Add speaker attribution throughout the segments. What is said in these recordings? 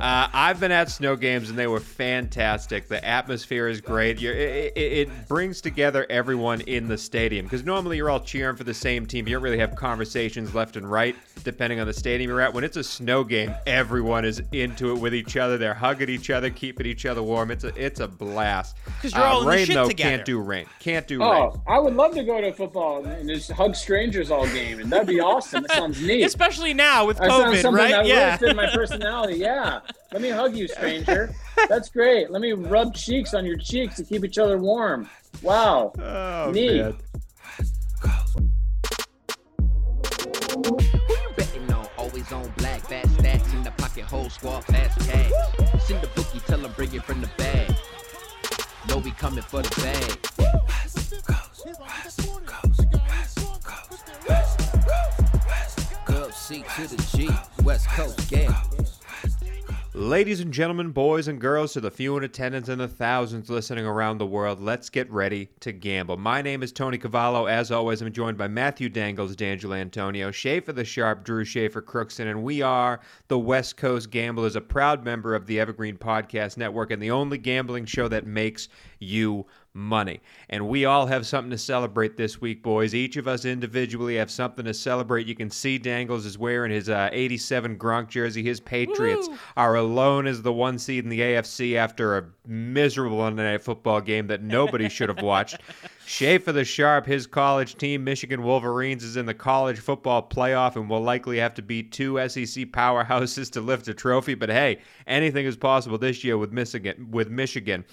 Speaker 1: Uh, I've been at snow games and they were fantastic. The atmosphere is great. It, it, it, brings together everyone in the stadium because normally you're all cheering for the same team. You don't really have conversations left and right depending on the stadium you're at. When it's a snow game, everyone is into it with each other. They're hugging each other, keeping each other warm. It's a it's a blast.
Speaker 2: Because you're all
Speaker 1: uh, rain
Speaker 2: in the shit
Speaker 1: though
Speaker 2: together.
Speaker 1: can't do rain. Can't do rain.
Speaker 3: Oh,
Speaker 1: rain.
Speaker 3: I would love to go to football and just hug strangers all game, and that'd be awesome. That sounds neat.
Speaker 2: Especially now with
Speaker 3: That sounds
Speaker 2: COVID,
Speaker 3: something
Speaker 2: right?
Speaker 3: that
Speaker 2: Yeah.
Speaker 3: really my personality. Yeah. Let me hug you, stranger. That's great. Let me rub cheeks on your cheeks to keep each other warm. Wow.
Speaker 1: Oh
Speaker 3: Neat.
Speaker 1: man.
Speaker 4: Who you betting on? Always on black, fat stacks in the pocket, whole squad, fast cash. Send the bookie, tell him bring it from the bag. Know we coming for the bag. Gov C to the G, West Coast gang.
Speaker 1: Ladies and gentlemen, boys and girls, to the few in attendance and the thousands listening around the world, let's get ready to gamble. My name is Tony Cavallo. As always, I'm joined by Matthew Dangles, D'Angelo Antonio, Schaefer the Sharp, Drue Schaefer Crookson, and we are the West Coast Gamblers, a proud member of the Evergreen Podcast Network and the only gambling show that makes you money. And we all have something to celebrate this week, boys. Each of us individually have something to celebrate. You can see Dangles is wearing his uh, 87 Gronk jersey. His Patriots are alone as the one seed in the AFC after a miserable Monday Night Football game that nobody should have watched. Schaefer the Sharp, his college team, Michigan Wolverines, is in the college football playoff and will likely have to beat two SEC powerhouses to lift a trophy. But hey, anything is possible this year with Michigan. With Michigan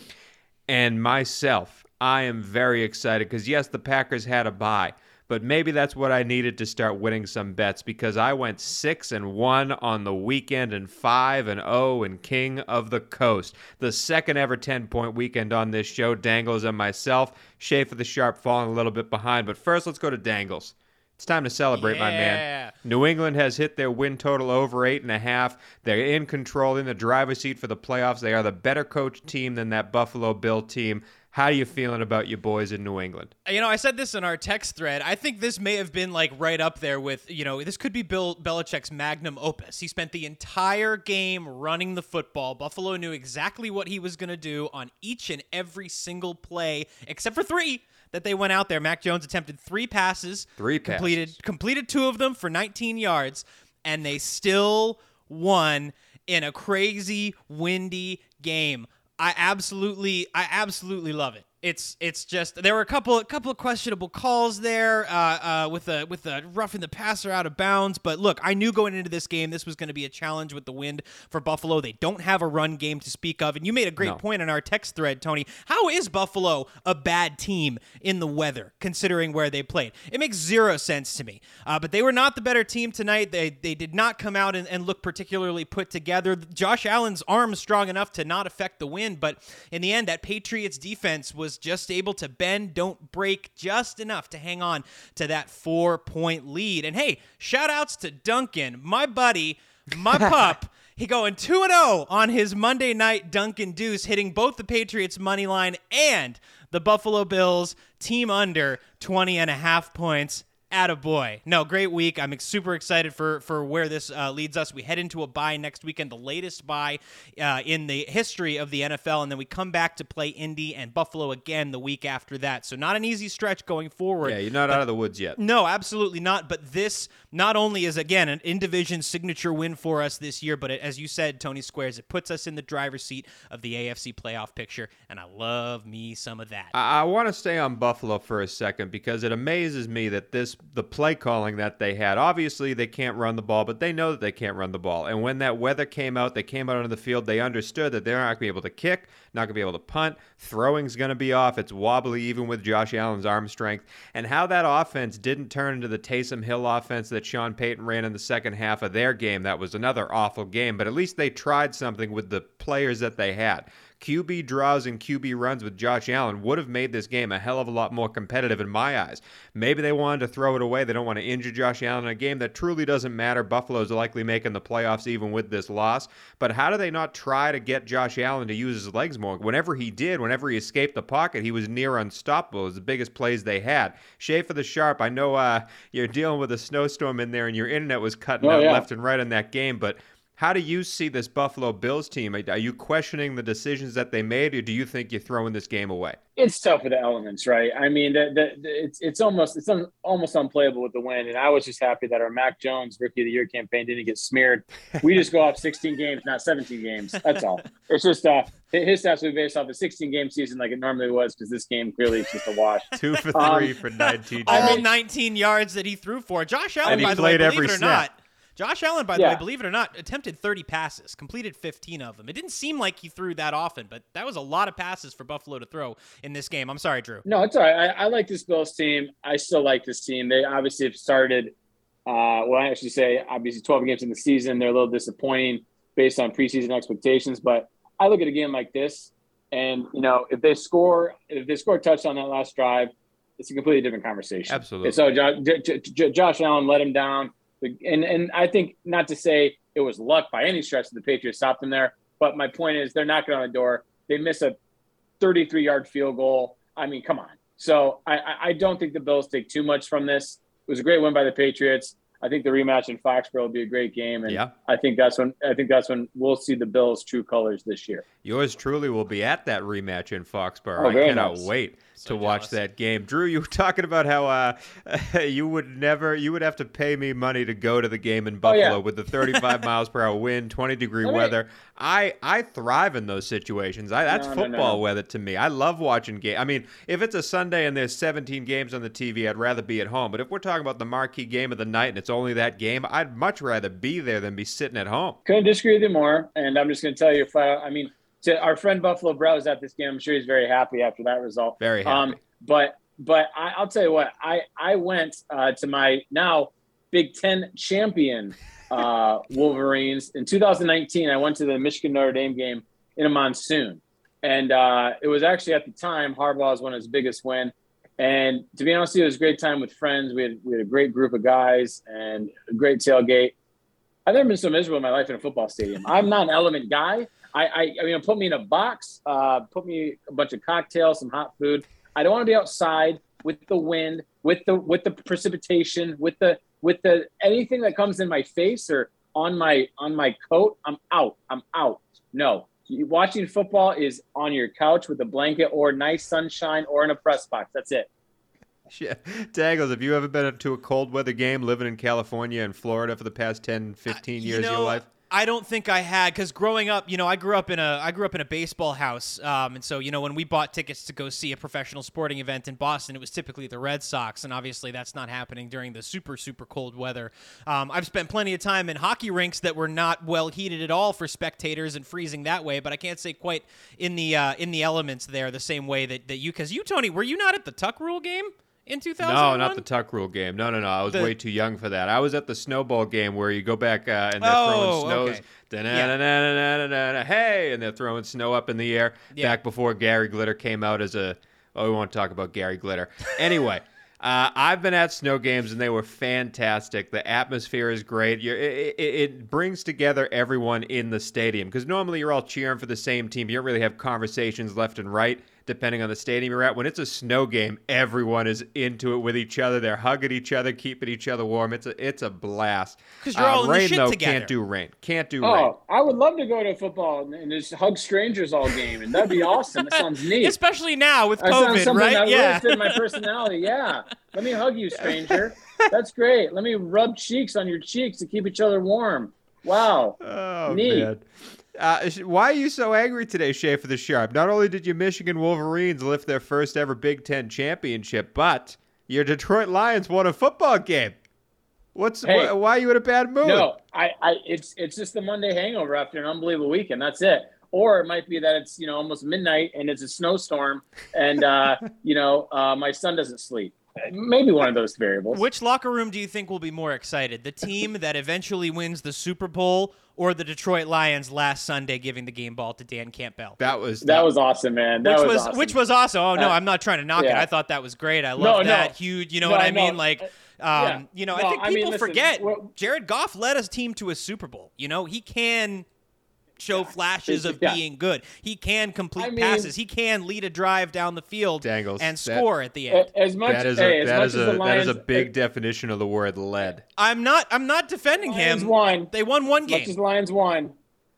Speaker 1: and myself, I am very excited because yes, the Packers had a bye, but maybe that's what I needed to start winning some bets because I went six and one on the weekend and five and oh and king of the coast. The second ever ten point weekend on this show. Dangles and myself, Schaefer the Sharp falling a little bit behind, but first let's go to Dangles. It's time to celebrate, my man. New England has hit their win total over eight and a half. They're in control in the driver's seat for the playoffs. They are the better coach team than that Buffalo Bill team. How are you feeling about your boys in New England?
Speaker 2: You know, I said this in our text thread. I think this may have been like right up there with, you know, this could be Bill Belichick's magnum opus. He spent the entire game running the football. Buffalo knew exactly what he was going to do on each and every single play, except for three that they went out there. Mac Jones attempted three passes,
Speaker 1: Three
Speaker 2: completed completed two of them for 19 yards, and they still won in a crazy windy game. I absolutely, I absolutely love it. It's it's just there were a couple a couple of questionable calls there uh, uh, with the with the roughing the passer out of bounds. But look, I knew going into this game this was going to be a challenge with the wind for Buffalo. They don't have a run game to speak of, and you made a great
Speaker 1: No.
Speaker 2: point in our text thread, Tony. How is Buffalo a bad team in the weather, considering where they played? It makes zero sense to me. Uh, but they were not the better team tonight. They they did not come out and, and look particularly put together. Josh Allen's arm is strong enough to not affect the wind, but in the end, that Patriots defense was just able to bend, don't break, just enough to hang on to that four point lead. And hey, shout outs to Duncan, my buddy, my pup. He going 2 0 on his Monday night Duncan Deuce, hitting both the Patriots money line and the Buffalo Bills team under 20 and a half points. Attaboy. No, great week. I'm super excited for for where this uh, leads us. We head into a bye next weekend, the latest bye uh, in the history of the NFL, and then we come back to play Indy and Buffalo again the week after that. So not an easy stretch going forward.
Speaker 1: Yeah, you're not out of the woods yet.
Speaker 2: No, absolutely not. But this not only is again an in division signature win for us this year, but it, as you said, Tony Squares, it puts us in the driver's seat of the AFC playoff picture, and I love me some of that.
Speaker 1: I, I want to stay on Buffalo for a second because it amazes me that this the play calling that they had. Obviously, they can't run the ball, but they know that they can't run the ball. And when that weather came out, they came out onto the field. They understood that they're not going to be able to kick, not going to be able to punt. Throwing's going to be off. It's wobbly even with Josh Allen's arm strength. And how that offense didn't turn into the Taysom Hill offense that Sean Payton ran in the second half of their game. That was another awful game. But at least they tried something with the players that they had. QB draws and QB runs with Josh Allen would have made this game a hell of a lot more competitive in my eyes. Maybe they wanted to throw it away. They don't want to injure Josh Allen in a game that truly doesn't matter. Buffalo's likely making the playoffs even with this loss. But how do they not try to get Josh Allen to use his legs more? Whenever he did, whenever he escaped the pocket, he was near unstoppable. It was the biggest plays they had. Schaefer the Sharp, I know uh, you're dealing with a snowstorm in there and your internet was cutting
Speaker 3: Oh,
Speaker 1: out
Speaker 3: yeah.
Speaker 1: left and right in that game, but how do you see this Buffalo Bills team? Are you questioning the decisions that they made, or do you think you're throwing this game away?
Speaker 3: it's tough with the elements, right? I mean, the, the, the, it's it's almost it's un, almost unplayable with the win. And I was just happy that our Mac Jones Rookie of the Year campaign didn't get smeared. We just go off 16 games, not 17 games. That's all. It's just uh, his stats will be based off a 16 game season like it normally was because this game clearly is just a wash.
Speaker 1: Two for
Speaker 3: Um,
Speaker 1: three for 19.
Speaker 2: All 19 yards that he threw for. Josh Allen,
Speaker 1: And he
Speaker 2: by the way,
Speaker 1: played
Speaker 2: believe
Speaker 1: every
Speaker 2: it or
Speaker 1: snap.
Speaker 2: not, Josh Allen, by the
Speaker 3: Yeah.
Speaker 2: way, believe it or not, attempted 30 passes, completed 15 of them. It didn't seem like he threw that often, but that was a lot of passes for Buffalo to throw in this game. I'm sorry, Drue.
Speaker 3: No, it's all right. I, I like this Bills team. I still like this team. They obviously have started. Uh, well, I actually say obviously 12 games in the season. They're a little disappointing based on preseason expectations. But I look at a game like this, and you know, if they score, if they score a touchdown that last drive, it's a completely different conversation.
Speaker 1: Absolutely.
Speaker 3: And so Jo- J- J- J- Josh Allen let him down, and and I think not to say it was luck by any stretch that the Patriots stopped them there, but my point is they're knocking on the door. They miss a 33 yard field goal. I mean, come on. So I, I- I don't think the Bills take too much from this. It was a great win by the Patriots. I think the rematch in Foxborough will be a great game, and
Speaker 1: Yeah.
Speaker 3: I think that's when I think that's when we'll see the Bills' true colors this year.
Speaker 1: Yours truly will be at that rematch in Foxborough.
Speaker 3: Oh,
Speaker 1: I cannot
Speaker 3: nice.
Speaker 1: wait
Speaker 2: So
Speaker 1: to watch that game. Drue, you were talking about how uh, you would never, you would have to pay me money to go to the game in
Speaker 3: Oh,
Speaker 1: Buffalo
Speaker 3: yeah.
Speaker 1: with the 35 miles per hour wind, 20 degree
Speaker 3: Let me-
Speaker 1: weather. I I thrive in those situations. I, that's
Speaker 3: No, no,
Speaker 1: football
Speaker 3: no.
Speaker 1: weather to me. I love watching games. I mean, if it's a Sunday and there's 17 games on the TV, I'd rather be at home. But if we're talking about the marquee game of the night and it's only that game, I'd much rather be there than be sitting at home.
Speaker 3: Couldn't disagree with you more. And I'm just going to tell you, if I, I mean, to our friend Buffalo Brow was at this game. I'm sure he's very happy after that result.
Speaker 1: Very happy.
Speaker 3: Um, but but I, I'll tell you what, I I went uh, to my now Big Ten champion uh, Wolverines in 2019. I went to the Michigan Notre Dame game in a monsoon, and uh, it was actually at the time Harbaugh's one of his biggest win. And to be honest, it was a great time with friends. We had we had a great group of guys and a great tailgate. I've never been so miserable in my life in a football stadium. I'm not an element guy. I, I, I mean, put me in a box, uh, put me a bunch of cocktails, some hot food. I don't want to be outside with the wind, with the with the precipitation, with the with the anything that comes in my face or on my on my coat. I'm out. I'm out. No, watching football is on your couch with a blanket or nice sunshine or in a press box. That's it.
Speaker 1: Yeah. Dangles, have you ever been to a cold weather game living in California and Florida for the past 10, 15 years
Speaker 2: you know,
Speaker 1: of your life?
Speaker 2: I don't think I had because growing up, you know, I grew up in a I grew up in a baseball house, um, and so you know when we bought tickets to go see a professional sporting event in Boston, it was typically the Red Sox, and obviously that's not happening during the super super cold weather. Um, I've spent plenty of time in hockey rinks that were not well heated at all for spectators and freezing that way, but I can't say quite in the uh, in the elements there the same way that, that you because you Tony were you not at the Tuck Rule game in 2000?
Speaker 1: No, not the Tuck Rule game. No, no, no. I was
Speaker 2: The-
Speaker 1: way too young for that. I was at the snowball game where you go back uh, and they're
Speaker 2: Oh,
Speaker 1: throwing snows.
Speaker 2: okay.
Speaker 1: Hey, and they're throwing snow up in the air.
Speaker 2: Yeah.
Speaker 1: Back before Gary Glitter came out as a. Oh, we won't talk about Gary Glitter. Anyway. Uh, I've been at snow games and they were fantastic. The atmosphere is great. You're, it, it, it brings together everyone in the stadium because normally you're all cheering for the same team. You don't really have conversations left and right depending on the stadium you're at. When it's a snow game, everyone is into it with each other. They're hugging each other, keeping each other warm. It's a it's a blast.
Speaker 2: 'Cause you're uh, all in the
Speaker 1: rain
Speaker 2: shit
Speaker 1: though
Speaker 2: together.
Speaker 1: can't do rain. Can't do oh, rain.
Speaker 3: Oh, I would love to go to football and, and just hug strangers all game, and that'd be awesome. That sounds neat.
Speaker 2: especially now with
Speaker 3: That sounds
Speaker 2: COVID,
Speaker 3: something
Speaker 2: right?
Speaker 3: that
Speaker 2: yeah.
Speaker 3: really fit my personality. Yeah. Let me hug you, stranger. That's great. Let me rub cheeks on your cheeks to keep each other warm. Wow.
Speaker 1: Oh
Speaker 3: Neat.
Speaker 1: man. Uh, why are you so angry today, Schaefer the Sharp? Not only did your Michigan Wolverines lift their first ever Big Ten championship, but Your Detroit Lions won a football game. What's
Speaker 3: Hey.
Speaker 1: wh- why are you in a bad mood?
Speaker 3: No, I, I, it's it's just the Monday hangover after an unbelievable weekend. That's it. Or it might be that it's you know almost midnight and it's a snowstorm, and uh, you know uh, my son doesn't sleep. Maybe one of those variables.
Speaker 2: Which locker room do you think will be more excited? The team that eventually wins the Super Bowl or the Detroit Lions last Sunday giving the game ball to Dan Campbell?
Speaker 1: That was
Speaker 3: that was awesome, man. That
Speaker 2: which
Speaker 3: was,
Speaker 2: was,
Speaker 3: awesome.
Speaker 2: which was awesome. Oh no,
Speaker 3: Uh,
Speaker 2: I'm not trying to knock it. I thought that was great. I love
Speaker 3: no.
Speaker 2: that. Huge, you know
Speaker 3: No,
Speaker 2: what I
Speaker 3: no.
Speaker 2: mean? Like um,
Speaker 3: yeah.
Speaker 2: you know,
Speaker 3: No,
Speaker 2: I think
Speaker 3: I mean,
Speaker 2: people
Speaker 3: listen,
Speaker 2: forget
Speaker 3: we're-
Speaker 2: Jared Goff led his team to a Super Bowl. You know, he can show flashes of
Speaker 3: yeah.
Speaker 2: being good. He can complete
Speaker 3: I mean-
Speaker 2: passes. He can lead a drive down the field
Speaker 1: Dangles,
Speaker 2: and
Speaker 1: that-
Speaker 2: score at the end.
Speaker 3: As much
Speaker 1: that is
Speaker 3: hey,
Speaker 1: a
Speaker 3: as
Speaker 1: that
Speaker 3: much
Speaker 1: is
Speaker 3: as
Speaker 1: a
Speaker 3: the Lions,
Speaker 1: is a big definition of the word led.
Speaker 2: I'm not I'm not defending
Speaker 3: Lions
Speaker 2: him.
Speaker 3: won.
Speaker 2: They won one
Speaker 3: As much
Speaker 2: game.
Speaker 3: as the Lions won,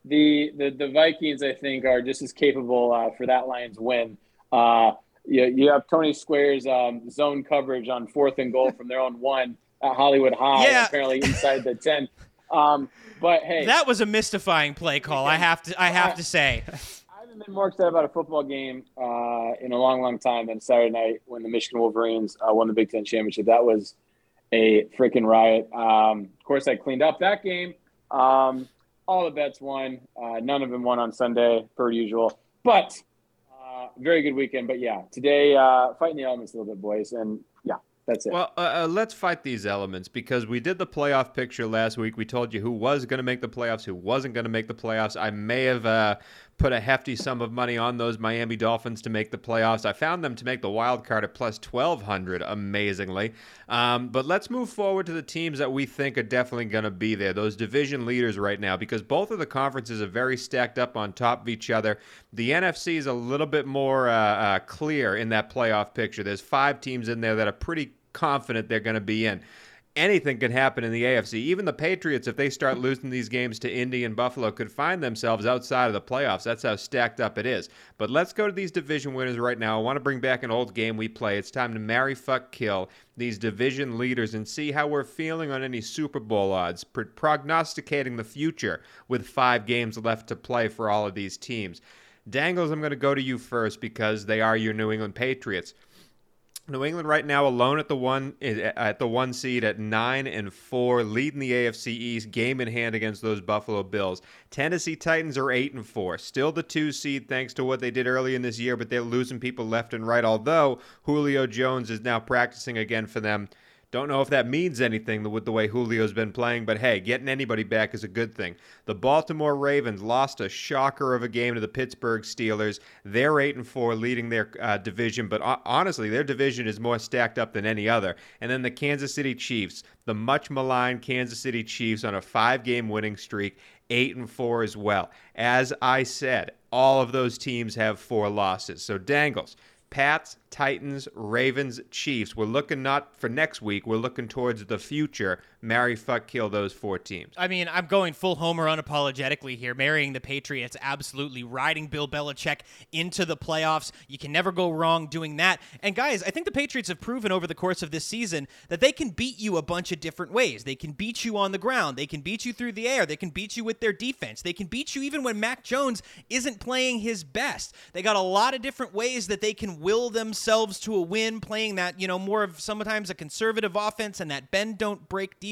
Speaker 3: the the, the Vikings I think are just as capable uh, for that Lions win. Uh, you, you have Tony Square's um, zone coverage on fourth and goal from their own one at Hollywood High,
Speaker 2: Yeah.
Speaker 3: apparently inside the ten. Um, but hey,
Speaker 2: That was a mystifying play call. I have to I have to say.
Speaker 3: I haven't been more excited about a football game uh, in a long, long time than Saturday night when the Michigan Wolverines uh, won the Big Ten championship. That was a freaking riot. Um, of course, I cleaned up that game. Um, all the bets won. Uh, none of them won on Sunday, per usual. But uh, very good weekend. But yeah, today uh, fighting the elements a little bit, boys. And that's it.
Speaker 1: Well, uh, uh, let's fight these elements because we did the playoff picture last week. We told you who was going to make the playoffs, who wasn't going to make the playoffs. I may have uh, put a hefty sum of money on those Miami Dolphins to make the playoffs. I found them to make the wild card at plus 1200, amazingly. Um, but let's move forward to the teams that we think are definitely going to be there, those division leaders right now, because both of the conferences are very stacked up on top of each other. The NFC is a little bit more uh, uh, clear in that playoff picture. There's five teams in there that are pretty confident they're going to be in. Anything could happen in the AFC. Even the Patriots, if they start mm-hmm. losing these games to Indy and Buffalo, could find themselves outside of the playoffs. That's how stacked up it is. But let's go to these division winners right now. I want to bring back an old game we play. It's time to marry, fuck, kill these division leaders and see how we're feeling on any Super Bowl odds, pro- prognosticating the future with five games left to play for all of these teams. Dangles, I'm going to go to you first because they are your New England Patriots. New England right now alone at the one eh, at the one seed at nine and four, leading the AFC East, game in hand against those Buffalo Bills. Tennessee Titans are eight and four, still the two seed thanks to what they did early in this year, but they're losing people left and right. Although Julio Jones is now practicing again for them. Don't know if that means anything with the way Julio's been playing, but hey, getting anybody back is a good thing. The Baltimore Ravens lost a shocker of a game to the Pittsburgh Steelers. They're eight and four, leading their uh, division, but ho- honestly, their division is more stacked up than any other. And then the Kansas City Chiefs, the much maligned Kansas City Chiefs, on a five-game winning streak, eight and four as well. As I said, all of those teams have four losses. So Dangles. Pats, Titans, Ravens, Chiefs. We're looking not for next week. We're looking towards the future. Marry, fuck, kill those four teams.
Speaker 2: I mean, I'm going full homer unapologetically here, marrying the Patriots, absolutely riding Bill Belichick into the playoffs. You can never go wrong doing that. And guys, I think the Patriots have proven over the course of this season that they can beat you a bunch of different ways. They can beat you on the ground, they can beat you through the air, they can beat you with their defense, they can beat you even when Mac Jones isn't playing his best. They got a lot of different ways that they can will themselves to a win, playing that, you know, more of sometimes a conservative offense and that bend don't break defense.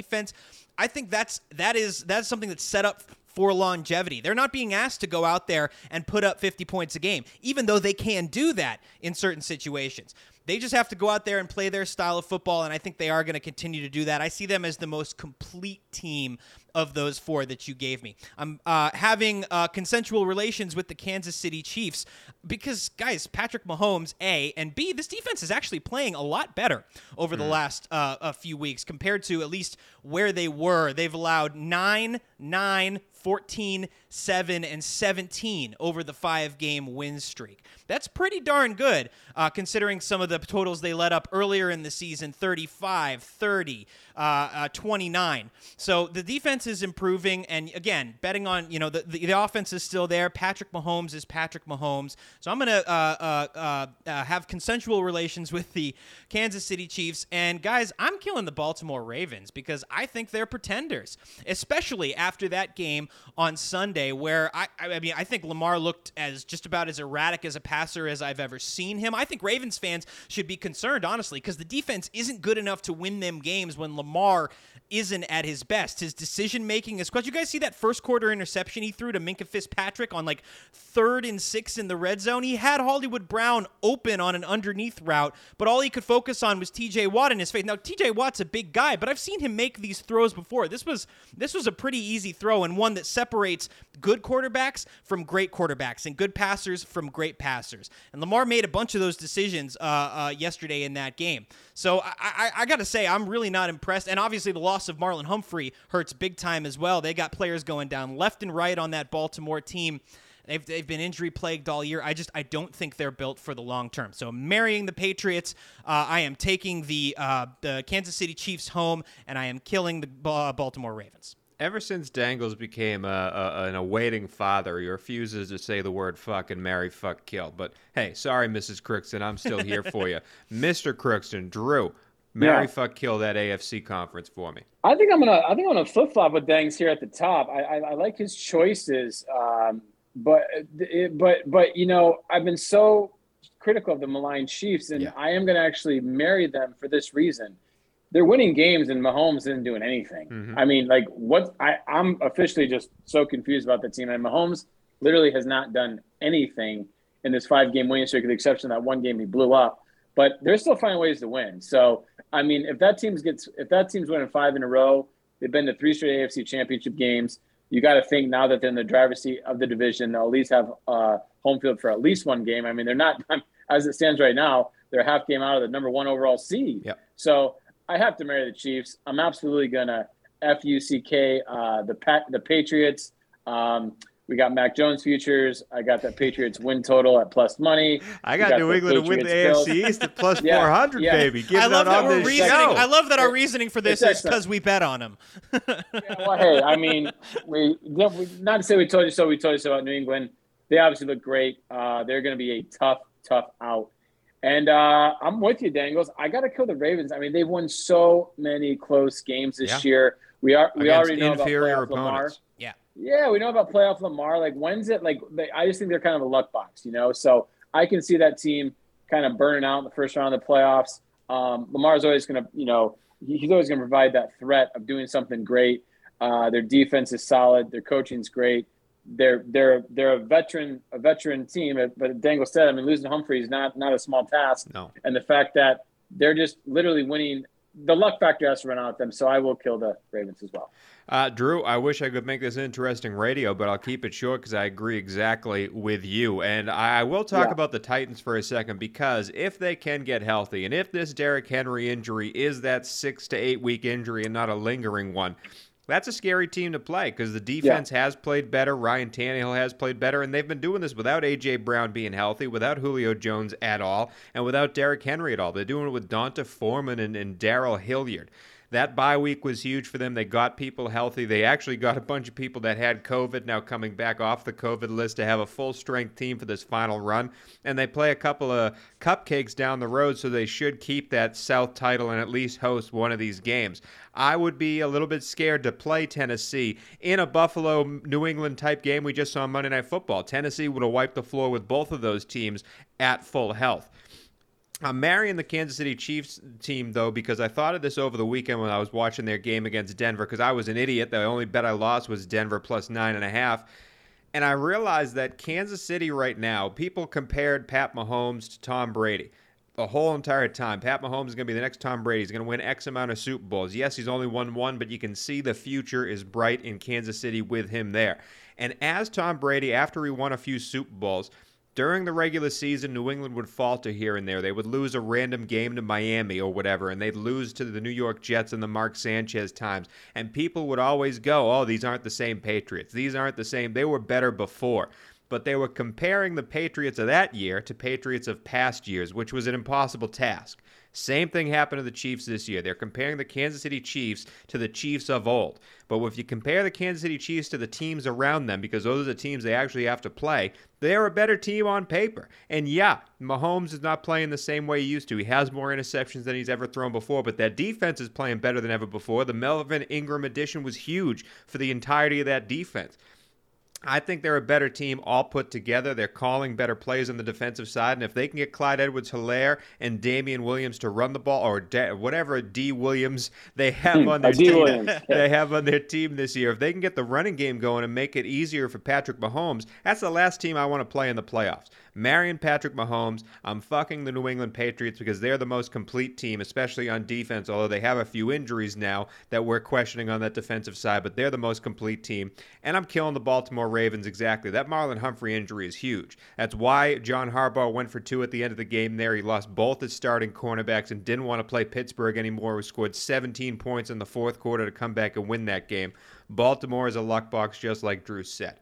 Speaker 2: I think that's that is that's something that's set up for longevity. They're not being asked to go out there and put up 50 points a game, even though they can do that in certain situations. They just have to go out there and play their style of football, and I think they are going to continue to do that. I see them as the most complete team of those four that you gave me. I'm uh, having uh, consensual relations with the Kansas City Chiefs because, guys, Patrick Mahomes, A, and B, this defense is actually playing a lot better over the last uh, a few weeks compared to at least where they were. They've allowed 9, 9, 14, 7, and 17 over the five game win streak. That's pretty darn good, uh, considering some of the totals they let up earlier in the season 35, 30, uh, uh, 29. So the defense is improving. And again, betting on, you know, the, the, the offense is still there. Patrick Mahomes is Patrick Mahomes. So I'm uh, uh, uh, have consensual relations with the Kansas City Chiefs. And guys, I'm killing the Baltimore Ravens because I think they're pretenders, especially after that game on Sunday, where I, I mean, I think Lamar looked as just about as erratic as a passer as I've ever seen him. I think Ravens fans should be concerned, honestly, because the defense isn't good enough to win them games when Lamar Lamar isn't at his best. His decision making is question. You guys see that first quarter interception he threw to Minkah Fitzpatrick on like third and six in the red zone? He had Hollywood Brown open on an underneath route, but all he could focus on was TJ Watt in his face. Now TJ Watt's a big guy, but I've seen him make these throws before. This was this was a pretty easy throw and one that separates good quarterbacks from great quarterbacks and good passers from great passers. And Lamar made a bunch of those decisions uh, uh, yesterday in that game. So I, I, I got to say, I'm really not impressed. And obviously, the loss of Marlon Humphrey hurts big time as well. They got players going down left and right on that Baltimore team. They've, they've been injury plagued all year. I just I don't think they're built for the long term. So marrying the Patriots, uh, I am taking the uh, the Kansas City Chiefs home, and I am killing the uh, Baltimore Ravens.
Speaker 1: Ever since Dangles became a, a, an awaiting father, he refuses to say the word fuck and marry, fuck, kill. But hey, sorry, Mrs. Crookston, I'm still here for you. Mr. Crookston, Drue, marry,
Speaker 3: Yeah.
Speaker 1: fuck, kill that AFC conference for me.
Speaker 3: I think I'm gonna. I think I'm gonna flip flop with Dangs here at the top. I, I, I like his choices, um, but it, but but you know I've been so critical of the maligned Chiefs, and
Speaker 1: Yeah.
Speaker 3: I am gonna actually marry them for this reason. They're winning games, and Mahomes isn't doing anything.
Speaker 1: Mhm.
Speaker 3: I mean, like what? I I'm officially just so confused about the team, and Mahomes literally has not done anything in this five game winning streak, with the exception of that one game he blew up. But they're still finding ways to win. So I mean, if that team's gets if that team's winning five in a row, they've been to three straight AFC Championship games. You got to think now that they're in the driver's seat of the division, they'll at least have uh, home field for at least one game. I mean, they're not as it stands right now. They're half game out of the number one overall seed.
Speaker 1: Yep.
Speaker 3: So I have to marry the Chiefs. I'm absolutely gonna f u c k uh, the pat the Patriots. Um, we got Mac Jones futures. I got that Patriots win total at plus money.
Speaker 1: I got,
Speaker 3: got
Speaker 1: New
Speaker 3: the
Speaker 1: England to win the
Speaker 3: Patriots
Speaker 1: AFC East at plus
Speaker 3: Yeah,
Speaker 1: 400,
Speaker 3: yeah.
Speaker 1: baby. Give
Speaker 2: I love
Speaker 1: that
Speaker 2: that we're reasoning.
Speaker 1: show.
Speaker 2: I love that our reasoning for this
Speaker 3: It's
Speaker 2: is because we bet on them.
Speaker 3: Yeah, well, hey, I mean, we not to say we told you so. We told you so about New England. They obviously look great. Uh, they're going to be a tough, tough out. And uh, I'm with you, Dangles. I got to kill the Ravens. I mean, they've won so many close games this
Speaker 1: Yeah.
Speaker 3: year. We are we
Speaker 1: Against
Speaker 3: already know about
Speaker 1: inferior
Speaker 3: playoff
Speaker 1: opponents.
Speaker 2: Yeah.
Speaker 3: Yeah, we know about playoff Lamar. Like, when's it? Like, they, I just think they're kind of a luck box, you know. So I can see that team kind of burning out in the first round of the playoffs. Um, Lamar's always going to, you know, he- he's always going to provide that threat of doing something great. Uh, their defense is solid. Their coaching's great. They're they're they're a veteran a veteran team. But Dangle said, I mean, losing Humphrey is not not a small task.
Speaker 1: No.
Speaker 3: And the fact that they're just literally winning, the luck factor has to run out of them. So I will kill the Ravens as well.
Speaker 1: Uh, Drue, I wish I could make this interesting radio, but I'll keep it short because I agree exactly with you. And I I will talk
Speaker 3: Yeah.
Speaker 1: about the Titans for a second because if they can get healthy, and if this Derrick Henry injury is that six to eight week injury and not a lingering one, that's a scary team to play because the defense has played better. Ryan Tannehill has played better, and they've been doing this without A.J. Brown being healthy, without Julio Jones at all, and without Derrick Henry at all. They're doing it with D'Onta Foreman and, and Daryl Hilliard. That bye week was huge for them. They got people healthy. They actually got a bunch of people that had COVID now coming back off the COVID list to have a full strength team for this final run. And they play a couple of cupcakes down the road, so they should keep that South title and at least host one of these games. I would be a little bit scared to play Tennessee in a Buffalo New England type game we just saw on Monday Night Football. Tennessee would have wiped the floor with both of those teams at full health. I'm marrying the Kansas City Chiefs team though because I thought of this over the weekend when I was watching their game against Denver because I was an idiot. The only bet I lost was Denver plus nine and a half. And I realized that Kansas City right now, people compared Pat Mahomes to Tom Brady the whole entire time. Pat Mahomes is going to be the next Tom Brady. He's going to win X amount of Super Bowls. Yes, he's only won one, but you can see the future is bright in Kansas City with him there. And as Tom Brady, after he won a few Super Bowls, during the regular season, New England would falter here and there. They would lose a random game to Miami or whatever, and they'd lose to the New York Jets in the Mark Sanchez times. And people would always go, oh, these aren't the same Patriots. These aren't the same. They were better before. But they were comparing the Patriots of that year to Patriots of past years, which was an impossible task. Same thing happened to the Chiefs this year. They're comparing the Kansas City Chiefs to the Chiefs of old. But if you compare the Kansas City Chiefs to the teams around them, because those are the teams they actually have to play, they're a better team on paper. And yeah, Mahomes is not playing the same way he used to. He has more interceptions than he's ever thrown before, but that defense is playing better than ever before. The Melvin Ingram addition was huge for the entirety of that defense. I think they're a better team all put together. They're calling better plays on the defensive side. And if they can get Clyde Edwards Helaire and Damian Williams to run the ball, or D- whatever D Williams they have hmm, on their team,
Speaker 3: Williams.
Speaker 1: they have on their team this year, if they can get the running game going and make it easier for Patrick Mahomes, that's the last team I want to play in the playoffs. Marion Patrick Mahomes, I'm fucking the New England Patriots because they're the most complete team, especially on defense, although they have a few injuries now that we're questioning on that defensive side, but they're the most complete team. And I'm killing the Baltimore Ravens exactly. That Marlon Humphrey injury is huge. That's why John Harbaugh went for two at the end of the game there. He lost both his starting cornerbacks and didn't want to play Pittsburgh anymore, who scored 17 points in the fourth quarter to come back and win that game. Baltimore is a luck box, just like Drue said.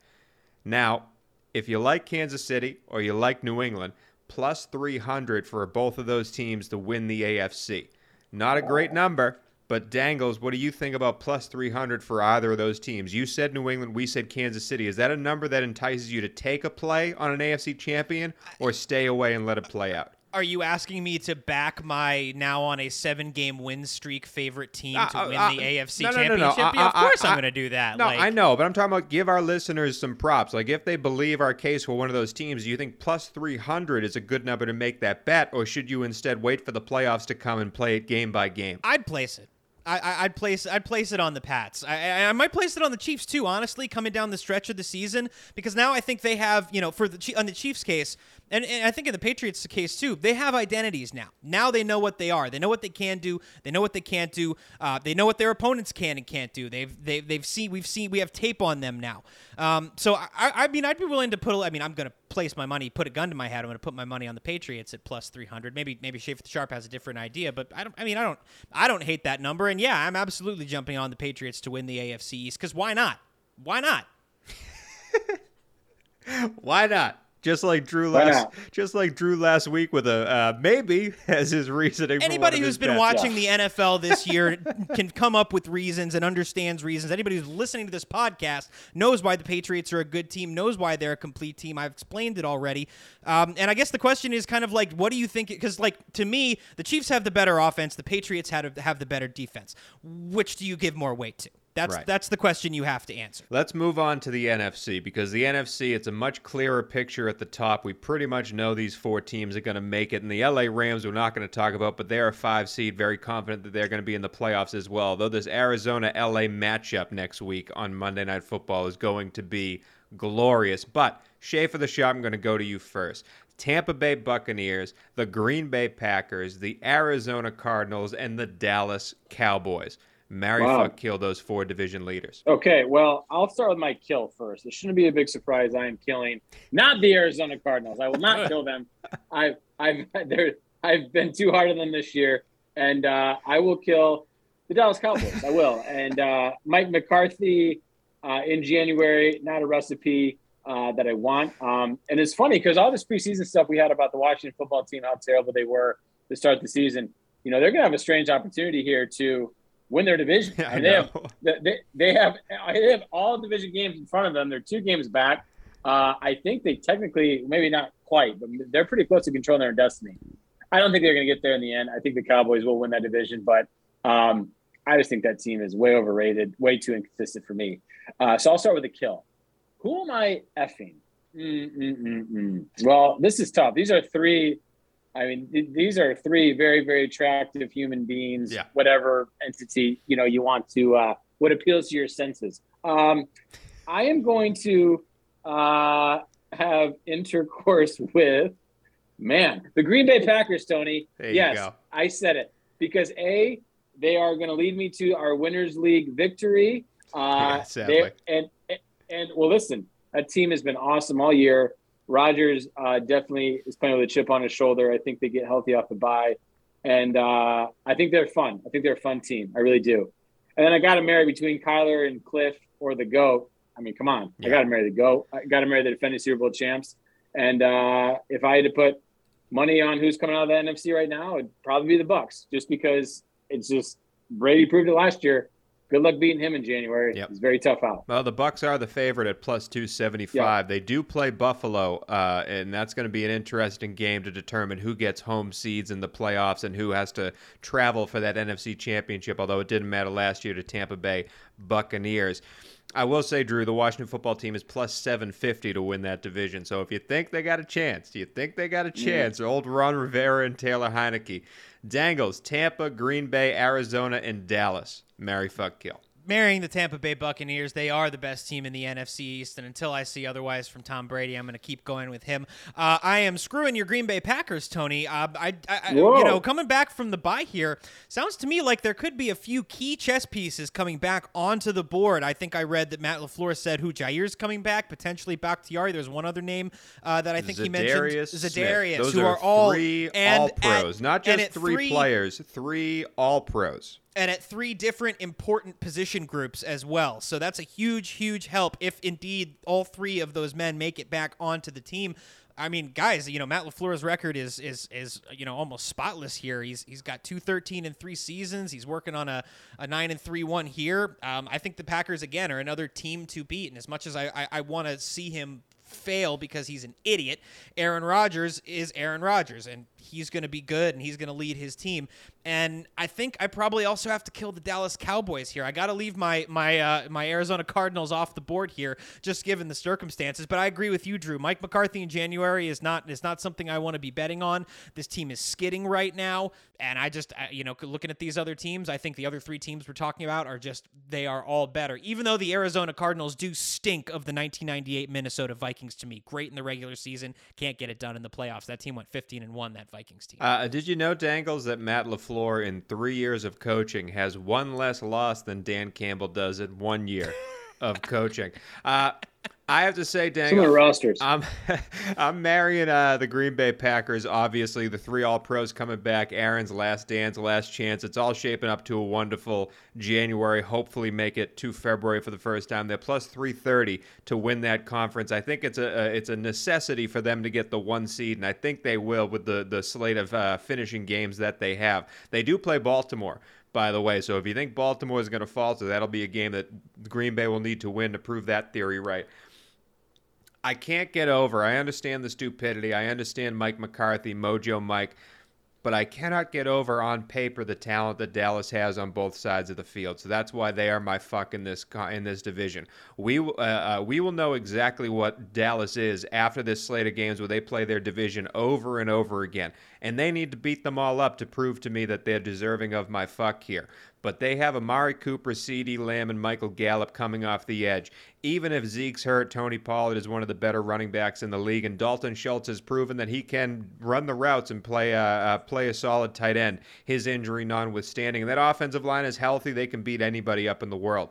Speaker 1: Now, if you like Kansas City or you like New England, plus 300 for both of those teams to win the AFC. Not a great number, but Dangles, what do you think about plus 300 for either of those teams? You said New England, we said Kansas City. Is that a number that entices you to take a play on an AFC champion or stay away and let it play out?
Speaker 2: Are you asking me to back my now on a seven game win streak favorite team
Speaker 1: Uh,
Speaker 2: to
Speaker 1: uh,
Speaker 2: win
Speaker 1: uh,
Speaker 2: the AFC
Speaker 1: no, no, no, no.
Speaker 2: championship? Yeah, of
Speaker 1: I-
Speaker 2: course I, am going to do that.
Speaker 1: No,
Speaker 2: like,
Speaker 1: I know, but I'm talking about give our listeners some props. Like if they believe our case for one of those teams, do you think plus 300 is a good number to make that bet, or should you instead wait for the playoffs to come and play it game by game?
Speaker 2: I'd place it. I, I, I'd place I'd place it on the Pats. I, I, I might place it on the Chiefs too. Honestly, coming down the stretch of the season, because now I think they have you know for the on the Chiefs case, and, and I think in the Patriots case too, they have identities now. Now they know what they are. They know what they can do. They know what they can't do. Uh, they know what their opponents can and can't do. They've they've they've seen we've seen we have tape on them now. Um, so I, I mean I'd be willing to put. a- I mean I'm gonna place my money, put a gun to my head. I'm gonna put my money on the Patriots at plus 300. Maybe maybe Schaefer the Sharp has a different idea, but I don't. I mean I don't. I don't hate that number. And yeah, I'm absolutely jumping on the Patriots to win the AFC East because why not? Why not?
Speaker 1: Why not? Just like
Speaker 3: Drue
Speaker 1: last, just like Drue last week with a uh, maybe as his reasoning.
Speaker 2: Anybody
Speaker 1: of
Speaker 2: who's
Speaker 1: his
Speaker 2: been
Speaker 1: bets.
Speaker 2: watching the NFL this year can come up with reasons and understands reasons. Anybody who's listening to this podcast knows why the Patriots are a good team, knows why they're a complete team. I've explained it already. Um, and I guess the question is kind of like, what do you think? Because, like, to me, the Chiefs have the better offense, the Patriots had have the better defense. Which do you give more weight to? That's
Speaker 1: Right.
Speaker 2: that's the question you have to answer.
Speaker 1: Let's move on to the NFC because the NFC, it's a much clearer picture at the top. We pretty much know these four teams are going to make it. And the LA Rams, we're not going to talk about, but they're a five seed, very confident that they're going to be in the playoffs as well. Though this Arizona LA matchup next week on Monday Night Football is going to be glorious. But Schaefer the Sharp, I'm going to go to you first. Tampa Bay Buccaneers, the Green Bay Packers, the Arizona Cardinals, and the Dallas Cowboys. Marry,
Speaker 3: Wow.
Speaker 1: fuck, kill those four division leaders.
Speaker 3: Okay, well, I'll start with my kill first. It shouldn't be a big surprise. I am killing not the Arizona Cardinals. I will not kill them. I've I've there I've been too hard on them this year, and uh, I will kill the Dallas Cowboys. I will. And uh, Mike McCarthy uh, in January, not a recipe uh, that I want. Um, and it's funny because all this preseason stuff we had about the Washington football team, how terrible they were to start the season. You know, they're going to have a strange opportunity here to win their division. And they have they- they, have they have all division games in front of them. They're two games back. Uh, I think they technically, maybe not quite, but they're pretty close to controlling their destiny. I don't think they're going to get there in the end. I think the Cowboys will win that division, but um, I just think that team is way overrated, way too inconsistent for me. Uh, so I'll start with the kill. Who am I effing? Mm-mm-mm-mm. Well, this is tough. These are three. I mean, th- these are three very, very attractive human beings.
Speaker 1: Yeah.
Speaker 3: Whatever entity you know you want to, uh, what appeals to your senses. Um, I am going to uh, have intercourse with, man, the Green Bay Packers. Tony.
Speaker 1: There
Speaker 3: yes. I said it because a they are going to lead me to our winners league victory. Uh,
Speaker 1: Yeah,
Speaker 3: and, and and well, listen, that team has been awesome all year. Rodgers uh, definitely is playing with a chip on his shoulder. I think they get healthy off the bye, and uh, I think they're fun. I think they're a fun team. I really do. And then I got to marry between Kyler and Kliff or the goat. I mean, come on,
Speaker 1: Yeah.
Speaker 3: I got to marry the goat. I got to marry the defending Super Bowl champs. And uh, if I had to put money on who's coming out of the NFC right now, it'd probably be the Bucks, just because it's just Brady proved it last year. Good luck beating him in January.
Speaker 1: Yep.
Speaker 3: It's very tough out.
Speaker 1: Well, the Bucks are the favorite at plus two seventy five. They do play Buffalo, uh, and that's going to be an interesting game to determine who gets home seeds in the playoffs and who has to travel for that NFC Championship. Although it didn't matter last year to Tampa Bay Buccaneers. I will say, Drue, the Washington football team is plus 750 to win that division. So if you think they got a chance, do you think they got a chance, yeah. old Ron Rivera and Taylor Heinicke. Dangles, Tampa, Green Bay, Arizona, and Dallas. Mary fuck kill
Speaker 2: marrying the Tampa Bay Buccaneers. They are the best team in the NFC East, and until I see otherwise from Tom Brady, I'm going to keep going with him. Uh, I am screwing your Green Bay Packers, Tony. Uh, I, I you know, coming back from the bye here, sounds to me like there could be a few key chess pieces coming back onto the board. I think I read that Matt LaFleur said who Jaire's coming back, potentially Bakhtiari. There's one other name uh, that I think
Speaker 1: Zadarius
Speaker 2: he mentioned,
Speaker 1: Zadarius,
Speaker 2: Those who
Speaker 1: are,
Speaker 2: are all
Speaker 1: three all pros, not just three, three players, three all pros
Speaker 2: and at three different important position groups as well. So that's a huge, huge help if indeed all three of those men make it back onto the team. I mean, guys, you know Matt LaFleur's record is is is you know almost spotless here. He's he's got two thirteen and three seasons. He's working on a, a nine and three one here. Um, I think the Packers again are another team to beat. And as much as I I, I want to see him fail because he's an idiot, Aaron Rodgers is Aaron Rodgers, and he's going to be good and he's going to lead his team. And I think I probably also have to kill the Dallas Cowboys here. I got to leave my my uh, my Arizona Cardinals off the board here, just given the circumstances. But I agree with you, Drue. Mike McCarthy in January is not is not something I want to be betting on. This team is skidding right now, and I just you know looking at these other teams, I think the other three teams we're talking about are just they are all better. Even though the Arizona Cardinals do stink of the 1998 Minnesota Vikings to me, great in the regular season, can't get it done in the playoffs. That team went 15 and one. That Vikings team.
Speaker 1: Uh, did you know, Dangles, that Matt LaFleur in three years of coaching has one less loss than Dan Campbell does in one year of coaching? Uh, I have to say, dang,
Speaker 3: some of the rosters.
Speaker 1: I'm I'm marrying uh, the Green Bay Packers. Obviously, the three All Pros coming back. Aaron's last dance, last chance. It's all shaping up to a wonderful January. Hopefully, make it to February for the first time. They're plus three thirty to win that conference. I think it's a, a, it's a necessity for them to get the one seed, and I think they will with the the slate of uh, finishing games that they have. They do play Baltimore by the way. So if you think Baltimore is going to falter, that'll be a game that Green Bay will need to win to prove that theory right. I can't get over. I understand the stupidity. I understand Mike McCarthy, Mojo Mike, but I cannot get over on paper the talent that Dallas has on both sides of the field. So that's why they are my fuck in this in this division. We uh, uh, we will know exactly what Dallas is after this slate of games where they play their division over and over again, and they need to beat them all up to prove to me that they're deserving of my fuck here but they have Amari Cooper, CeeDee Lamb, and Michael Gallup coming off the edge. Even if Zeke's hurt, Tony Pollard is one of the better running backs in the league, and Dalton Schultz has proven that he can run the routes and play a, uh, play a solid tight end, his injury notwithstanding. And that offensive line is healthy. They can beat anybody up in the world.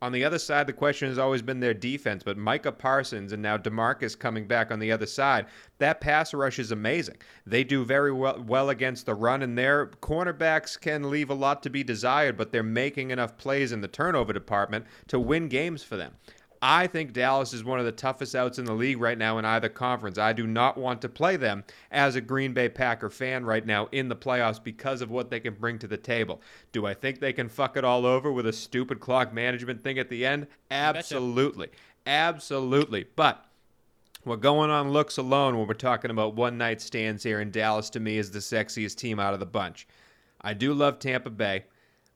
Speaker 1: On the other side, the question has always been their defense, but Micah Parsons and now Demarcus coming back on the other side, that pass rush is amazing. They do very well, well against the run, and their cornerbacks can leave a lot to be desired, but they're making enough plays in the turnover department to win games for them. I think Dallas is one of the toughest outs in the league right now in either conference. I do not want to play them as a Green Bay Packer fan right now in the playoffs because of what they can bring to the table. Do I think they can fuck it all over with a stupid clock management thing at the end? Absolutely. Absolutely. But what going on looks alone when we're talking about one night stands here in Dallas to me is the sexiest team out of the bunch. I do love Tampa Bay.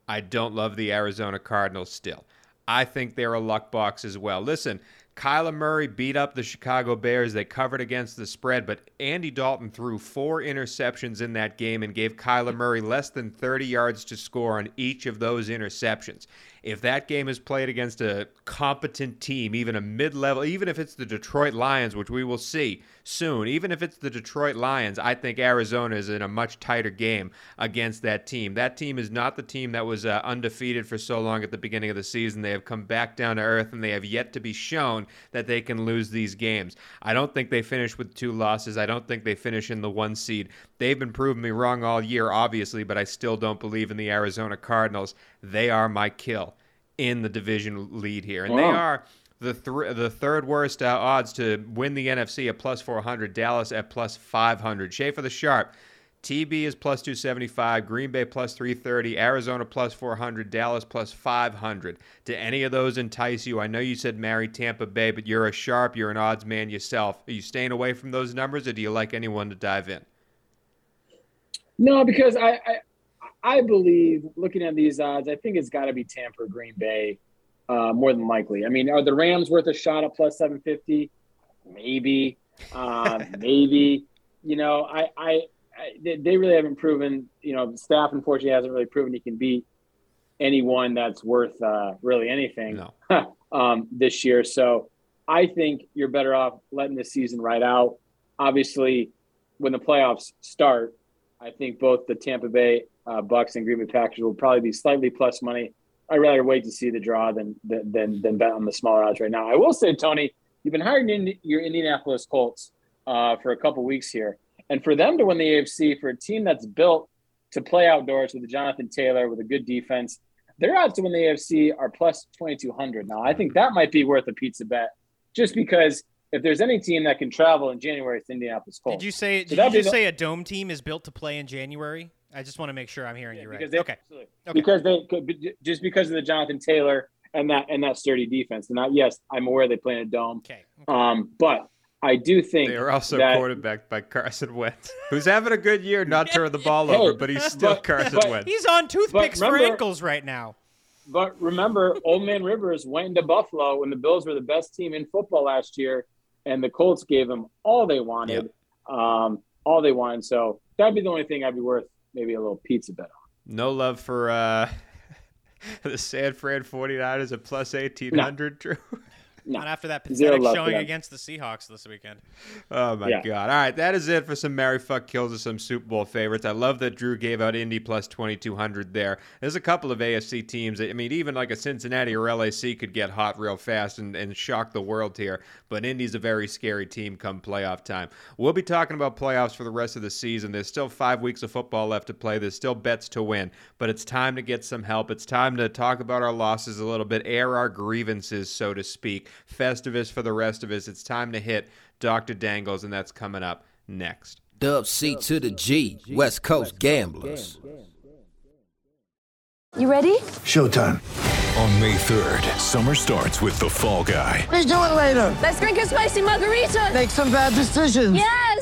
Speaker 1: I don't love the Arizona Cardinals still. I think they're a luck box as well. Listen, Kyler Murray beat up the Chicago Bears. They covered against the spread, but Andy Dalton threw four interceptions in that game and gave Kyler Murray less than 30 yards to score on each of those interceptions if that game is played against a competent team, even a mid level, even if it's the Detroit Lions, which we will see soon, even if it's the Detroit Lions, I think Arizona is in a much tighter game against that team. That team is not the team that was uh, undefeated for so long at the beginning of the season. They have come back down to earth and they have yet to be shown that they can lose these games. I don't think they finish with two losses. I don't think they finish in the one seed. They've been proving me wrong all year, obviously, but I still don't believe in the Arizona Cardinals. They are my kill in the division lead here, and wow. they are the th- the third worst uh, odds to win the NFC at plus 400. Dallas at plus 500. Schaefer the Sharp. TB is plus 275, Green Bay plus 330, Arizona plus 400, Dallas plus 500. Do any of those entice you? I know you said marry Tampa Bay, but you're a sharp, you're an odds man yourself. Are you staying away from those numbers, or do you like anyone to dive in?
Speaker 3: No, because I, I I believe looking at these odds, I think it's got to be Tampa, Green Bay, uh, more than likely. I mean, are the Rams worth a shot at plus 750? Maybe, uh, maybe. You know, I, I, I, they really haven't proven. You know, the staff unfortunately hasn't really proven he can beat anyone that's worth uh, really anything
Speaker 1: No.
Speaker 3: um, this year. So I think you're better off letting the season ride out. Obviously, when the playoffs start, I think both the Tampa Bay uh, Bucks and Green Bay Packers will probably be slightly plus money. I'd rather wait to see the draw than than than bet on the smaller odds right now. I will say, Tony, you've been hiring in your Indianapolis Colts uh, for a couple weeks here, and for them to win the AFC for a team that's built to play outdoors with a Jonathan Taylor with a good defense, their odds to win the AFC are plus twenty two hundred. Now, I think that might be worth a pizza bet, just because if there's any team that can travel in January, it's Indianapolis Colts.
Speaker 2: Did you say?
Speaker 3: So
Speaker 2: Did you just
Speaker 3: the-
Speaker 2: say a dome team is built to play in January? I just want to make sure I'm hearing you right.
Speaker 3: because they,
Speaker 2: okay. Okay.
Speaker 3: because they could just because of the Jonathan Taylor and that and that sturdy defense. And I, yes, I'm aware they play in a dome.
Speaker 2: Okay.
Speaker 3: Um, but I do think
Speaker 1: They are also
Speaker 3: that,
Speaker 1: quarterbacked by Carson Wentz, who's having a good year, not turning the ball
Speaker 3: Hey,
Speaker 1: over, but he's still
Speaker 3: but-
Speaker 1: Carson
Speaker 3: but-
Speaker 1: Wentz.
Speaker 2: He's on toothpicks for ankles right now.
Speaker 3: But remember, Old Man Rivers went into Buffalo when the Bills were the best team in football last year, and the Colts gave him all they wanted, um, all they wanted. So that'd be the only thing I'd be worth maybe a little pizza bet on.
Speaker 1: No love for uh, the San Fran 49ers at plus 1800, Drue.
Speaker 3: No.
Speaker 2: Not after that
Speaker 3: Zero
Speaker 2: pathetic showing against the Seahawks this weekend.
Speaker 1: Oh my
Speaker 3: Yeah.
Speaker 1: god! All right, that is it for some Marry Fuck Kills of some Super Bowl favorites. I love that Drue gave out Indy plus twenty two hundred there. There's a couple of AFC teams. That, I mean, even like a Cincinnati or LAC could get hot real fast and, and shock the world here. But Indy's a very scary team come playoff time. We'll be talking about playoffs for the rest of the season. There's still five weeks of football left to play. There's still bets to win. But it's time to get some help. It's time to talk about our losses a little bit, air our grievances, so to speak. Festivus for the rest of us. It's time to hit Dr. Dangles, and that's coming up next.
Speaker 5: Dub C to the G, West Coast Gamblers.
Speaker 6: You ready?
Speaker 7: Showtime. On May 3rd, summer starts with The Fall Guy.
Speaker 6: Let's do it later. Let's drink a spicy margarita. Make some bad decisions. Yes.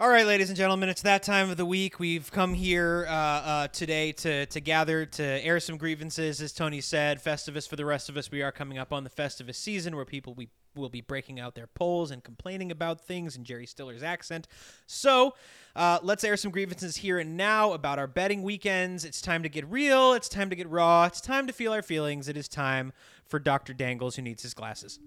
Speaker 2: All right, ladies and gentlemen, it's that time of the week. We've come here uh, uh, today to, to gather to air some grievances, as Tony said. Festivus for the rest of us. We are coming up on the Festivus season where people we will be breaking out their poles and complaining about things in Jerry Stiller's accent. So uh, let's air some grievances here and now about our betting weekends. It's time to get real. It's time to get raw. It's time to feel our feelings. It is time for Dr. Dangles, who needs his glasses.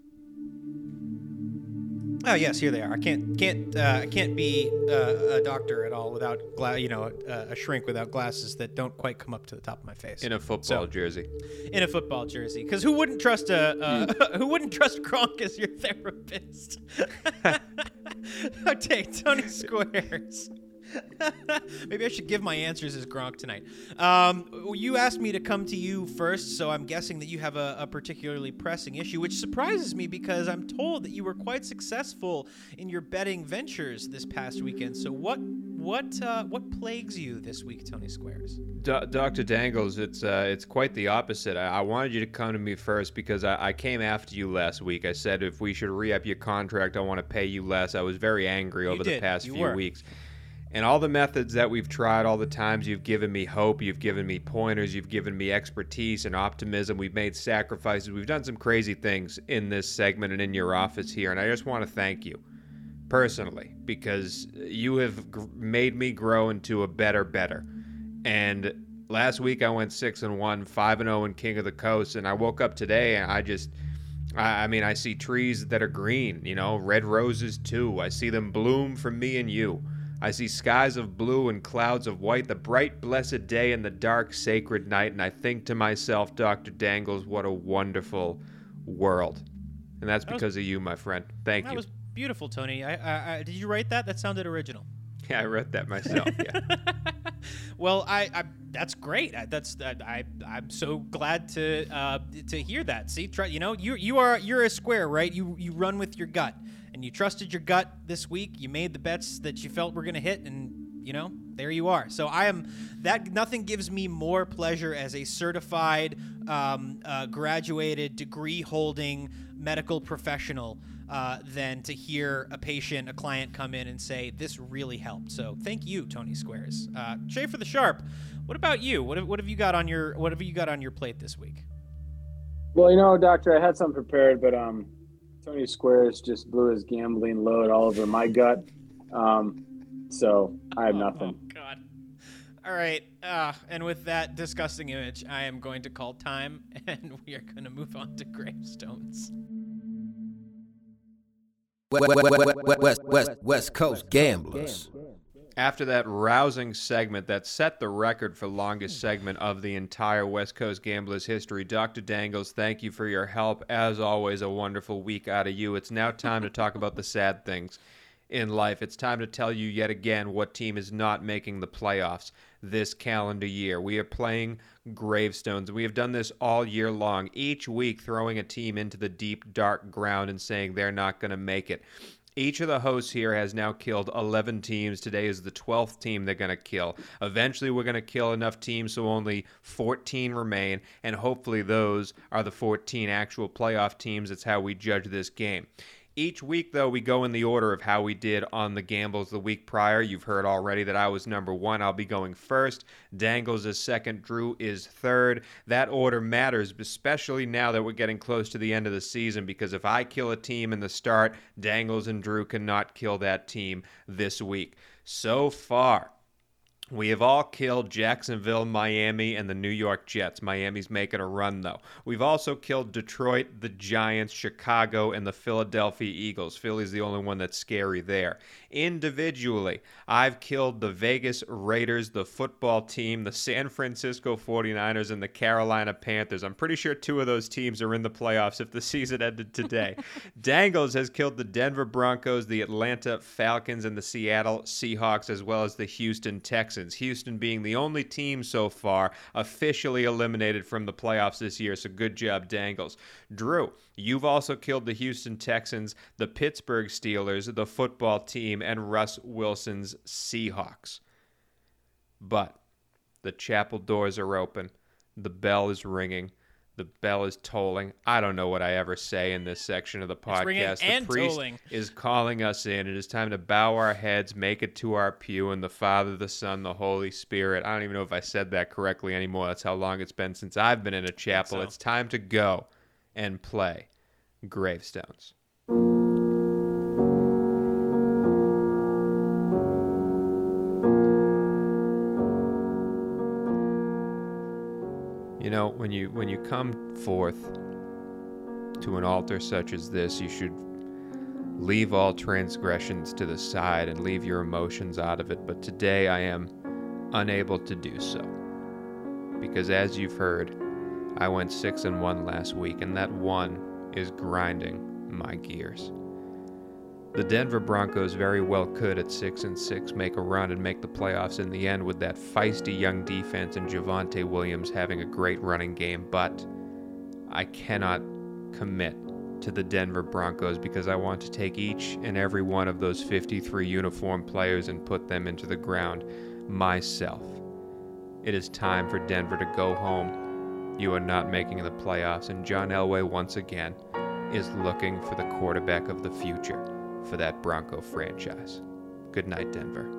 Speaker 2: Oh yes, here they are. I can't can't uh, I can't be uh, a doctor at all without gla- you know a, a shrink without glasses that don't quite come up to the top of my face
Speaker 1: In a football
Speaker 2: So-
Speaker 1: jersey.
Speaker 2: in a football jersey. Because who wouldn't trust a uh, who wouldn't trust Gronk as your therapist? okay, Tony Squares. Maybe I should give my answers as Gronk tonight. Um, you asked me to come to you first, so I'm guessing that you have a, a particularly pressing issue, which surprises me because I'm told that you were quite successful in your betting ventures this past weekend. So what what uh, what plagues you this week, Tony Squares?
Speaker 1: Do- Dr. Dangles, it's uh, it's quite the opposite. I-, I wanted you to come to me first because I-, I came after you last week. I said if we should re-up your contract, I want to pay you less. I was very angry over the past
Speaker 2: You
Speaker 1: few
Speaker 2: were.
Speaker 1: weeks. And all the methods that we've tried, all the times you've given me hope, you've given me pointers, you've given me expertise and optimism. We've made sacrifices. We've done some crazy things in this segment and in your office here. And I just want to thank you personally because you have made me grow into a better better and last week i went 6 and 1 5 and 0 in king of the coast and i woke up today and i just I, I mean i see trees that are green you know red roses too i see them bloom for me and you i see skies of blue and clouds of white the bright blessed day and the dark sacred night and i think to myself dr dangles what a wonderful world and that's
Speaker 2: was-
Speaker 1: because of you my friend thank
Speaker 2: That
Speaker 1: you That
Speaker 2: was beautiful, Tony. I, I, I did you write that? That sounded original.
Speaker 1: Yeah, I wrote that myself. Yeah.
Speaker 2: Well, I, I that's great. I, that's I, I I'm so glad to uh, to hear that. See, try, you know, you you are you're a square, right? You you run with your gut, and you trusted your gut this week. You made the bets that you felt were going to hit, and you know, there you are. So I am that. Nothing gives me more pleasure as a certified, um, uh, graduated, degree-holding medical professional uh, than to hear a patient, a client come in and say, "This really helped." So thank you, Tony Squares. Uh, for the sharp. What about you? What have, what have you got on your What have you got on your plate this week?
Speaker 3: Well, you know, doctor, I had something prepared, but um, Tony Squares just blew his gambling load all over my gut. Um, so I have nothing.
Speaker 2: Oh, God. All right. Uh, and with that disgusting image, I am going to call time, and we are going to move on to gravestones.
Speaker 5: West, West, West, West, West Coast Gamblers.
Speaker 1: After that rousing segment that set the record for longest hmm. segment of the entire West Coast Gamblers history, Dr. Dangles, thank you for your help. As always, a wonderful week out of you. It's now time to talk about the sad things in life. It's time to tell you yet again what team is not making the playoffs this calendar year. We are playing gravestones. We have done this all year long, each week throwing a team into the deep, dark ground and saying they're not going to make it. Each of the hosts here has now killed 11 teams. Today is the 12th team they're going to kill. Eventually, we're going to kill enough teams so only 14 remain, and hopefully, those are the 14 actual playoff teams. That's how we judge this game. Each week, though, we go in the order of how we did on the gambles the week prior. You've heard already that I was number one. I'll be going first. Dangles is second. Drue is third. That order matters, especially now that we're getting close to the end of the season, because if I kill a team in the start, Dangles and Drue cannot kill that team this week. So far, we have all killed Jacksonville, Miami, and the New York Jets. Miami's making a run, though. We've also killed Detroit, the Giants, Chicago, and the Philadelphia Eagles. Philly's the only one that's scary there. Individually, I've killed the Vegas Raiders, the football team, the San Francisco 49ers, and the Carolina Panthers. I'm pretty sure two of those teams are in the playoffs if the season ended today. Dangles has killed the Denver Broncos, the Atlanta Falcons, and the Seattle Seahawks, as well as the Houston Texans. Houston being the only team so far officially eliminated from the playoffs this year. So good job, Dangles. Drue, you've also killed the Houston Texans, the Pittsburgh Steelers, the football team, and Russ Wilson's Seahawks. But the chapel doors are open. The bell is ringing. The bell is tolling. I don't know what I ever say in this section of the podcast. the priest
Speaker 2: tolling.
Speaker 1: is calling us in. It is time to bow our heads, make it to our pew, and the Father, the Son, the Holy Spirit. I don't even know if I said that correctly anymore. That's how long it's been since I've been in a chapel.
Speaker 2: so.
Speaker 1: It's time to go and play gravestones. Know, when you when you come forth to an altar such as this, you should leave all transgressions to the side and leave your emotions out of it. But today I am unable to do so. Because as you've heard, I went 6 and 1 last week and that one is grinding my gears. The Denver Broncos very well could at 6 and 6 make a run and make the playoffs in the end with that feisty young defense and Javonte Williams having a great running game, but I cannot commit to the Denver Broncos because I want to take each and every one of those 53 uniform players and put them into the ground myself. It is time for Denver to go home. You are not making the playoffs, and John Elway once again is looking for the quarterback of the future for that Bronco franchise. Good night, Denver.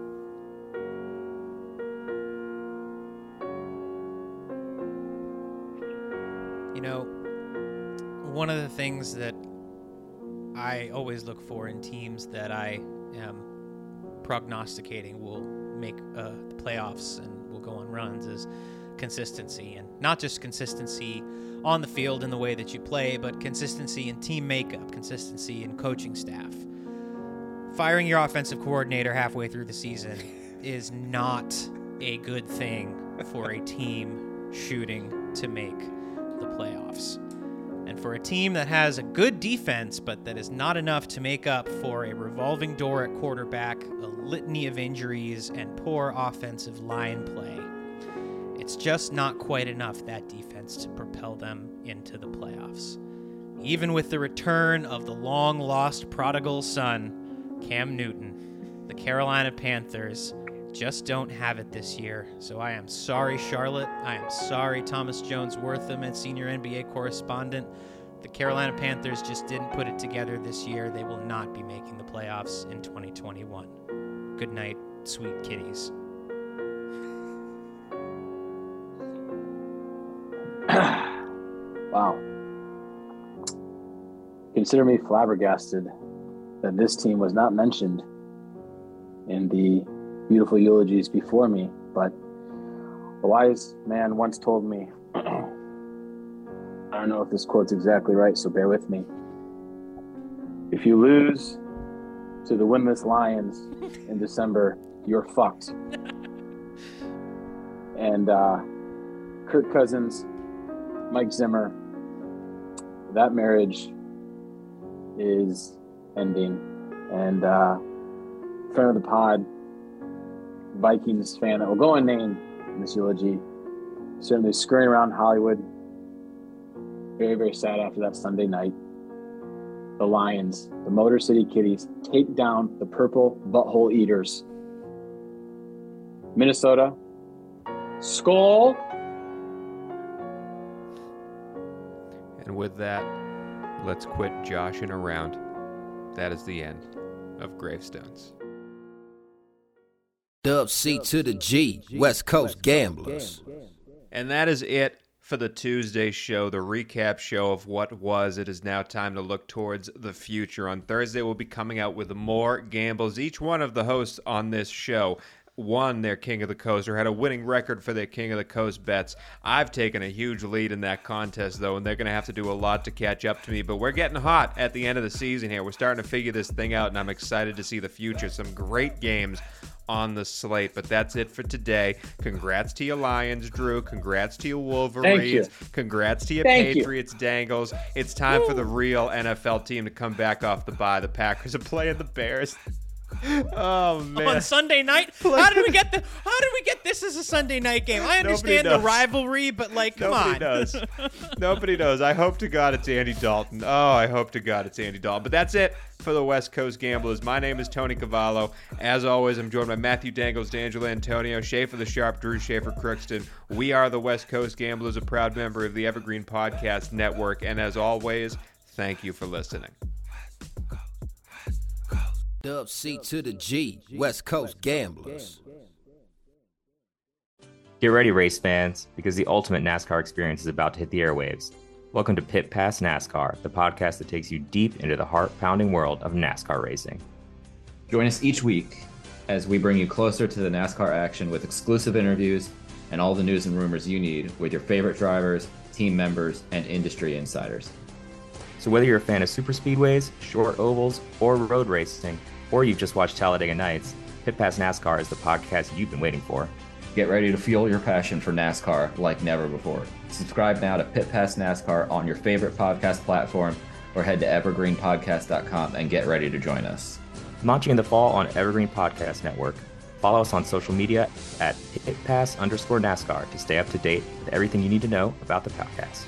Speaker 2: You know, one of the things that I always look for in teams that I am prognosticating will make uh, the playoffs and will go on runs is consistency. And not just consistency on the field in the way that you play, but consistency in team makeup, consistency in coaching staff. Firing your offensive coordinator halfway through the season is not a good thing for a team shooting to make the playoffs. And for a team that has a good defense, but that is not enough to make up for a revolving door at quarterback, a litany of injuries, and poor offensive line play, it's just not quite enough, that defense, to propel them into the playoffs. Even with the return of the long lost prodigal son, Cam Newton, the Carolina Panthers just don't have it this year. So I am sorry, Charlotte. I am sorry, Thomas Jones Wortham and senior NBA correspondent. The Carolina Panthers just didn't put it together this year. They will not be making the playoffs in 2021. Good night, sweet kitties.
Speaker 3: wow. Consider me flabbergasted that this team was not mentioned in the beautiful eulogies before me, but a wise man once told me, I don't know if this quote's exactly right, so bear with me. If you lose to the winless Lions in December, you're fucked. and uh, Kirk Cousins, Mike Zimmer, that marriage is ending. And uh, friend of the pod, Vikings fan that will go unnamed in this eulogy, certainly scurrying around Hollywood. Very, very sad after that Sunday night. The Lions, the Motor City Kitties, take down the purple butthole eaters. Minnesota, skull.
Speaker 1: And with that, let's quit joshing around. That is the end of Gravestones.
Speaker 5: Dub C to the G, West Coast Gamblers.
Speaker 1: And that is it for the Tuesday show, the recap show of what was. It is now time to look towards the future. On Thursday, we'll be coming out with more gambles. Each one of the hosts on this show won their King of the Coast or had a winning record for their King of the Coast bets. I've taken a huge lead in that contest, though, and they're going to have to do a lot to catch up to me. But we're getting hot at the end of the season here. We're starting to figure this thing out, and I'm excited to see the future. Some great games on the slate. But that's it for today. Congrats to your Lions, Drue. Congrats to your Wolverines.
Speaker 3: Thank you.
Speaker 1: Congrats to your
Speaker 3: Thank you.
Speaker 1: Patriots, Dangles. It's time for the real NFL team to come back off the bye. The Packers are playing the Bears. Oh man!
Speaker 2: on Sunday night. How did we get the? How did we get this as a Sunday night game? I understand the rivalry, but like, come on.
Speaker 1: Nobody
Speaker 2: on.
Speaker 1: knows. Nobody knows. I hope to God it's Andy Dalton. Oh, I hope to God it's Andy Dalton. But that's it for the West Coast Gamblers. My name is Tony Cavallo. As always, I'm joined by Matthew Dangles, D'Angelo Antonio, Schaefer the Sharp, Drue Schaefer Crookston. We are the West Coast Gamblers, a proud member of the Evergreen Podcast Network. And as always, thank you for listening.
Speaker 5: Dub C to the G, West Coast Gamblers.
Speaker 8: Get ready, race fans, because the ultimate NASCAR experience is about to hit the airwaves. Welcome to Pit Pass NASCAR, the podcast that takes you deep into the heart pounding world of NASCAR racing.
Speaker 9: Join us each week as we bring you closer to the NASCAR action with exclusive interviews and all the news and rumors you need with your favorite drivers, team members, and industry insiders.
Speaker 8: So, whether you're a fan of super speedways, short ovals, or road racing, or you've just watched Talladega Nights, Pit Pass NASCAR is the podcast you've been waiting for.
Speaker 9: Get ready to fuel your passion for NASCAR like never before. Subscribe now to Pit Pass NASCAR on your favorite podcast platform or head to evergreenpodcast.com and get ready to join us.
Speaker 8: Launching in the fall on Evergreen Podcast Network. Follow us on social media at pitpass underscore NASCAR to stay up to date with everything you need to know about the podcast.